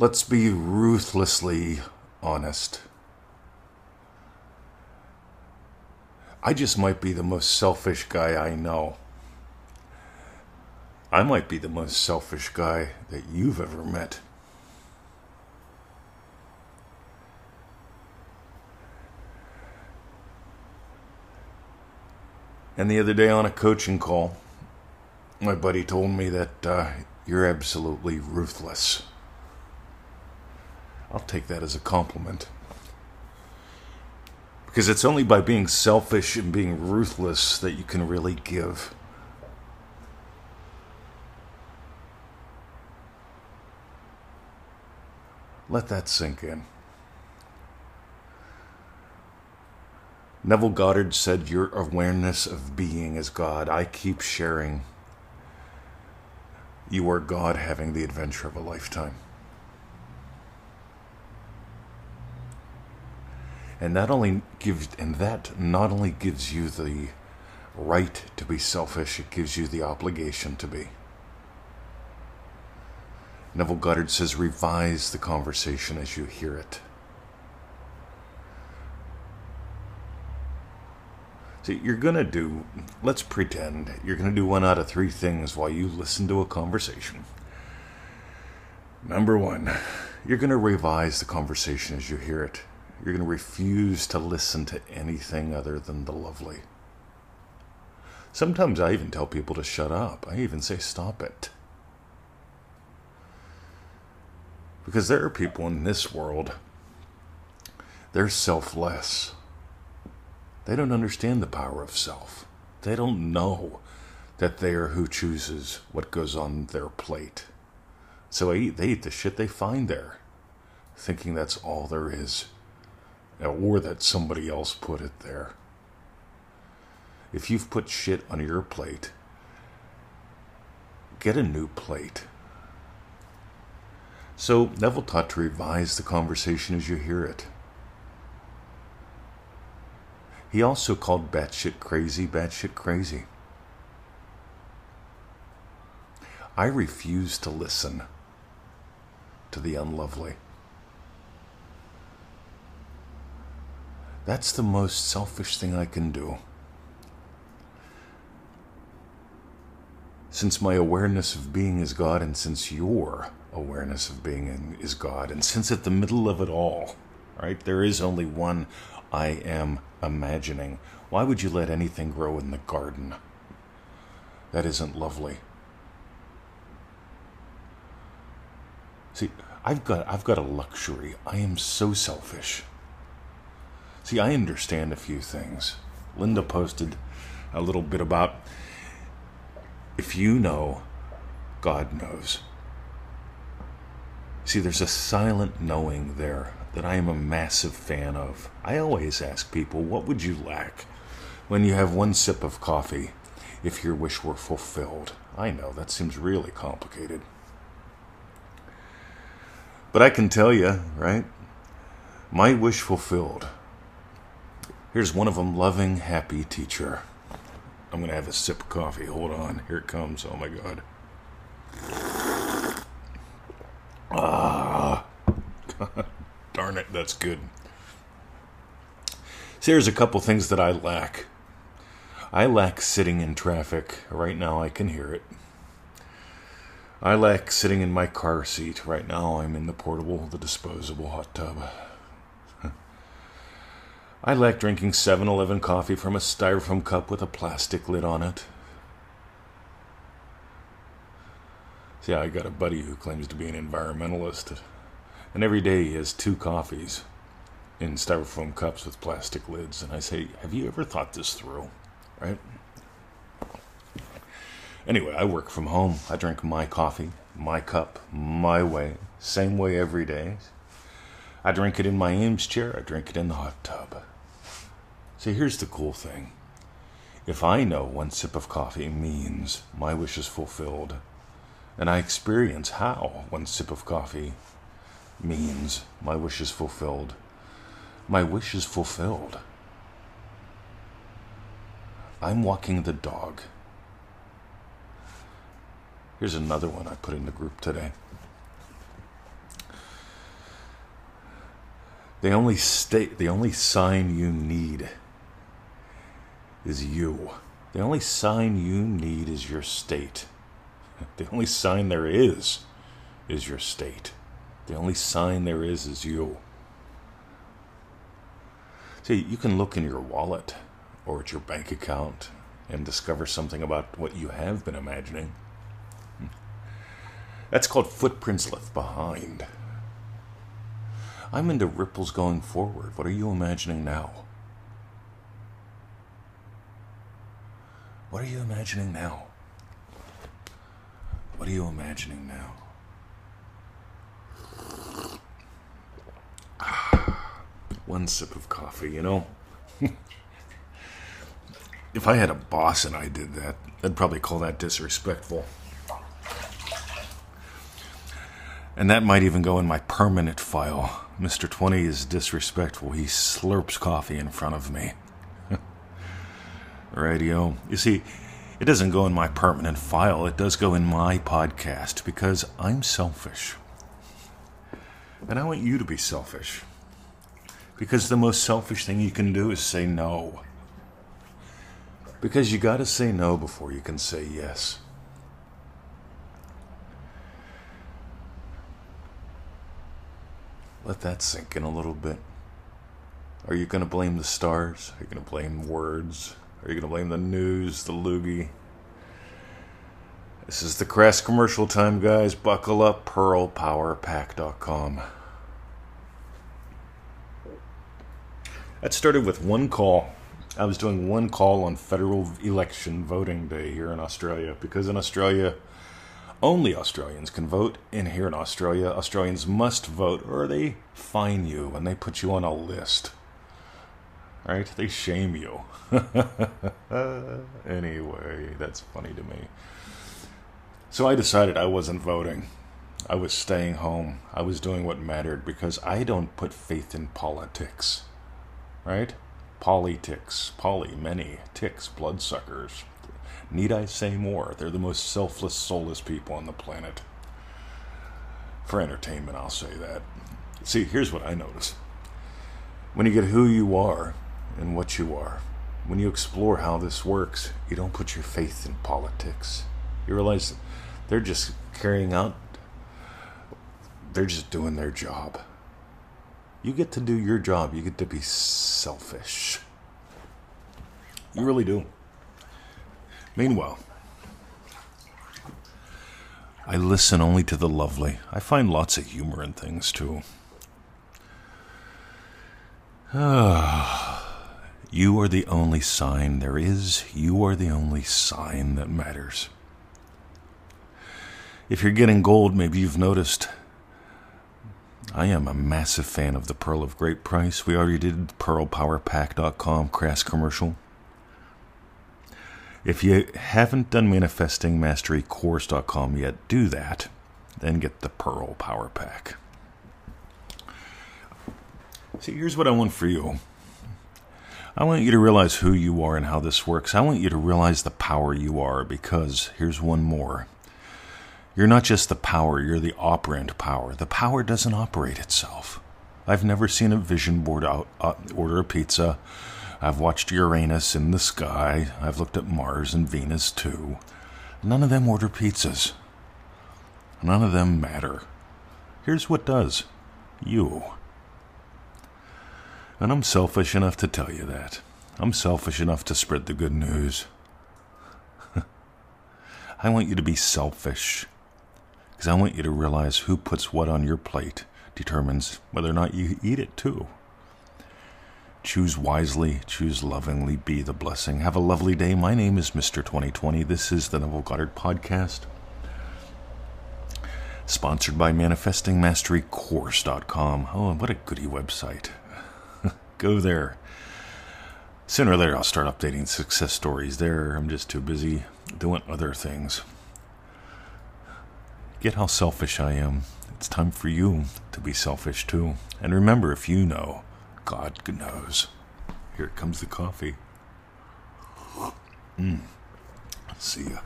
Let's be ruthlessly honest. I just might be the most selfish guy I know. I might be the most selfish guy that you've ever met. And the other day on a coaching call, my buddy told me that uh, you're absolutely ruthless. I'll take that as a compliment. Because it's only by being selfish and being ruthless that you can really give. Let that sink in. Neville Goddard said, Your awareness of being is God. I keep sharing. You are God having the adventure of a lifetime. And that only gives and that not only gives you the right to be selfish, it gives you the obligation to be. Neville Goddard says, revise the conversation as you hear it. See, you're going to do, let's pretend, you're going to do one out of three things while you listen to a conversation. Number one, you're going to revise the conversation as you hear it. You're going to refuse to listen to anything other than the lovely. Sometimes I even tell people to shut up. I even say, stop it. Because there are people in this world, they're selfless. They don't understand the power of self. They don't know that they are who chooses what goes on their plate. So they eat, they eat the shit they find there, thinking that's all there is, or that somebody else put it there. If you've put shit on your plate, get a new plate. So Neville taught to revise the conversation as you hear it. He also called batshit crazy batshit crazy. I refuse to listen to the unlovely. That's the most selfish thing I can do. Since my awareness of being is God, and since your awareness of being is God, and since at the middle of it all, right, there is only one I am imagining. Why would you let anything grow in the garden? That isn't lovely. See, I've got I've got a luxury. I am so selfish. See, I understand a few things. Linda posted a little bit about if you know, God knows. See, there's a silent knowing there that I am a massive fan of. I always ask people, what would you lack when you have one sip of coffee if your wish were fulfilled? I know that seems really complicated. But I can tell you, right? My wish fulfilled. Here's one of them loving, happy teacher. I'm going to have a sip of coffee. Hold on. Here it comes. Oh my God. Ah. Darn it, that's good. So here's a couple things that I lack. I lack sitting in traffic. Right now I can hear it. I lack sitting in my car seat. Right now I'm in the portable, the disposable hot tub. I like drinking 7 Eleven coffee from a styrofoam cup with a plastic lid on it. See, I got a buddy who claims to be an environmentalist. And every day he has two coffees in styrofoam cups with plastic lids. And I say, Have you ever thought this through? Right? Anyway, I work from home. I drink my coffee, my cup, my way, same way every day. I drink it in my Eames chair, I drink it in the hot tub. See, here's the cool thing. If I know one sip of coffee means my wish is fulfilled, and I experience how one sip of coffee means my wish is fulfilled. My wish is fulfilled. I'm walking the dog. Here's another one I put in the group today. The only state, the only sign you need is you. The only sign you need is your state. The only sign there is is your state. The only sign there is is you. See, you can look in your wallet or at your bank account and discover something about what you have been imagining. That's called footprints left behind. I'm into ripples going forward. What are you imagining now? What are you imagining now? What are you imagining now? One sip of coffee, you know? if I had a boss and I did that, I'd probably call that disrespectful. And that might even go in my permanent file. Mr. 20 is disrespectful. He slurps coffee in front of me. Radio. You see, it doesn't go in my permanent file, it does go in my podcast because I'm selfish. And I want you to be selfish. Because the most selfish thing you can do is say no. Because you got to say no before you can say yes. Let that sink in a little bit. Are you going to blame the stars? Are you going to blame words? Are you going to blame the news, the loogie? This is the crass commercial time, guys. Buckle up, pearlpowerpack.com. That started with one call. I was doing one call on federal election voting day here in Australia because in Australia, only Australians can vote. And here in Australia, Australians must vote or they fine you and they put you on a list. Right? They shame you. anyway, that's funny to me. So I decided I wasn't voting. I was staying home. I was doing what mattered because I don't put faith in politics. Right? Politics. Poly, many. Ticks, bloodsuckers. Need I say more? They're the most selfless, soulless people on the planet. For entertainment, I'll say that. See, here's what I notice. When you get who you are and what you are, when you explore how this works, you don't put your faith in politics. You realize they're just carrying out, they're just doing their job. You get to do your job, you get to be selfish. You really do. Meanwhile, I listen only to the lovely. I find lots of humor in things too. Ah. You are the only sign there is. You are the only sign that matters. If you're getting gold, maybe you've noticed. I am a massive fan of the Pearl of Great Price. We already did pearlpowerpack.com crass commercial. If you haven't done manifestingmasterycourse.com yet, do that. Then get the Pearl Power Pack. See, here's what I want for you. I want you to realize who you are and how this works. I want you to realize the power you are because here's one more. You're not just the power, you're the operant power. The power doesn't operate itself. I've never seen a vision board out, uh, order a pizza I've watched Uranus in the sky. I've looked at Mars and Venus too. None of them order pizzas. None of them matter. Here's what does you. And I'm selfish enough to tell you that. I'm selfish enough to spread the good news. I want you to be selfish. Because I want you to realize who puts what on your plate determines whether or not you eat it too. Choose wisely, choose lovingly, be the blessing. Have a lovely day. My name is Mr. 2020. This is the Neville Goddard Podcast. Sponsored by ManifestingMasteryCourse.com. Oh, what a goody website. Go there. Sooner or later, I'll start updating success stories there. I'm just too busy doing other things. Get how selfish I am. It's time for you to be selfish too. And remember, if you know, God knows. Here comes the coffee. Mm. See ya.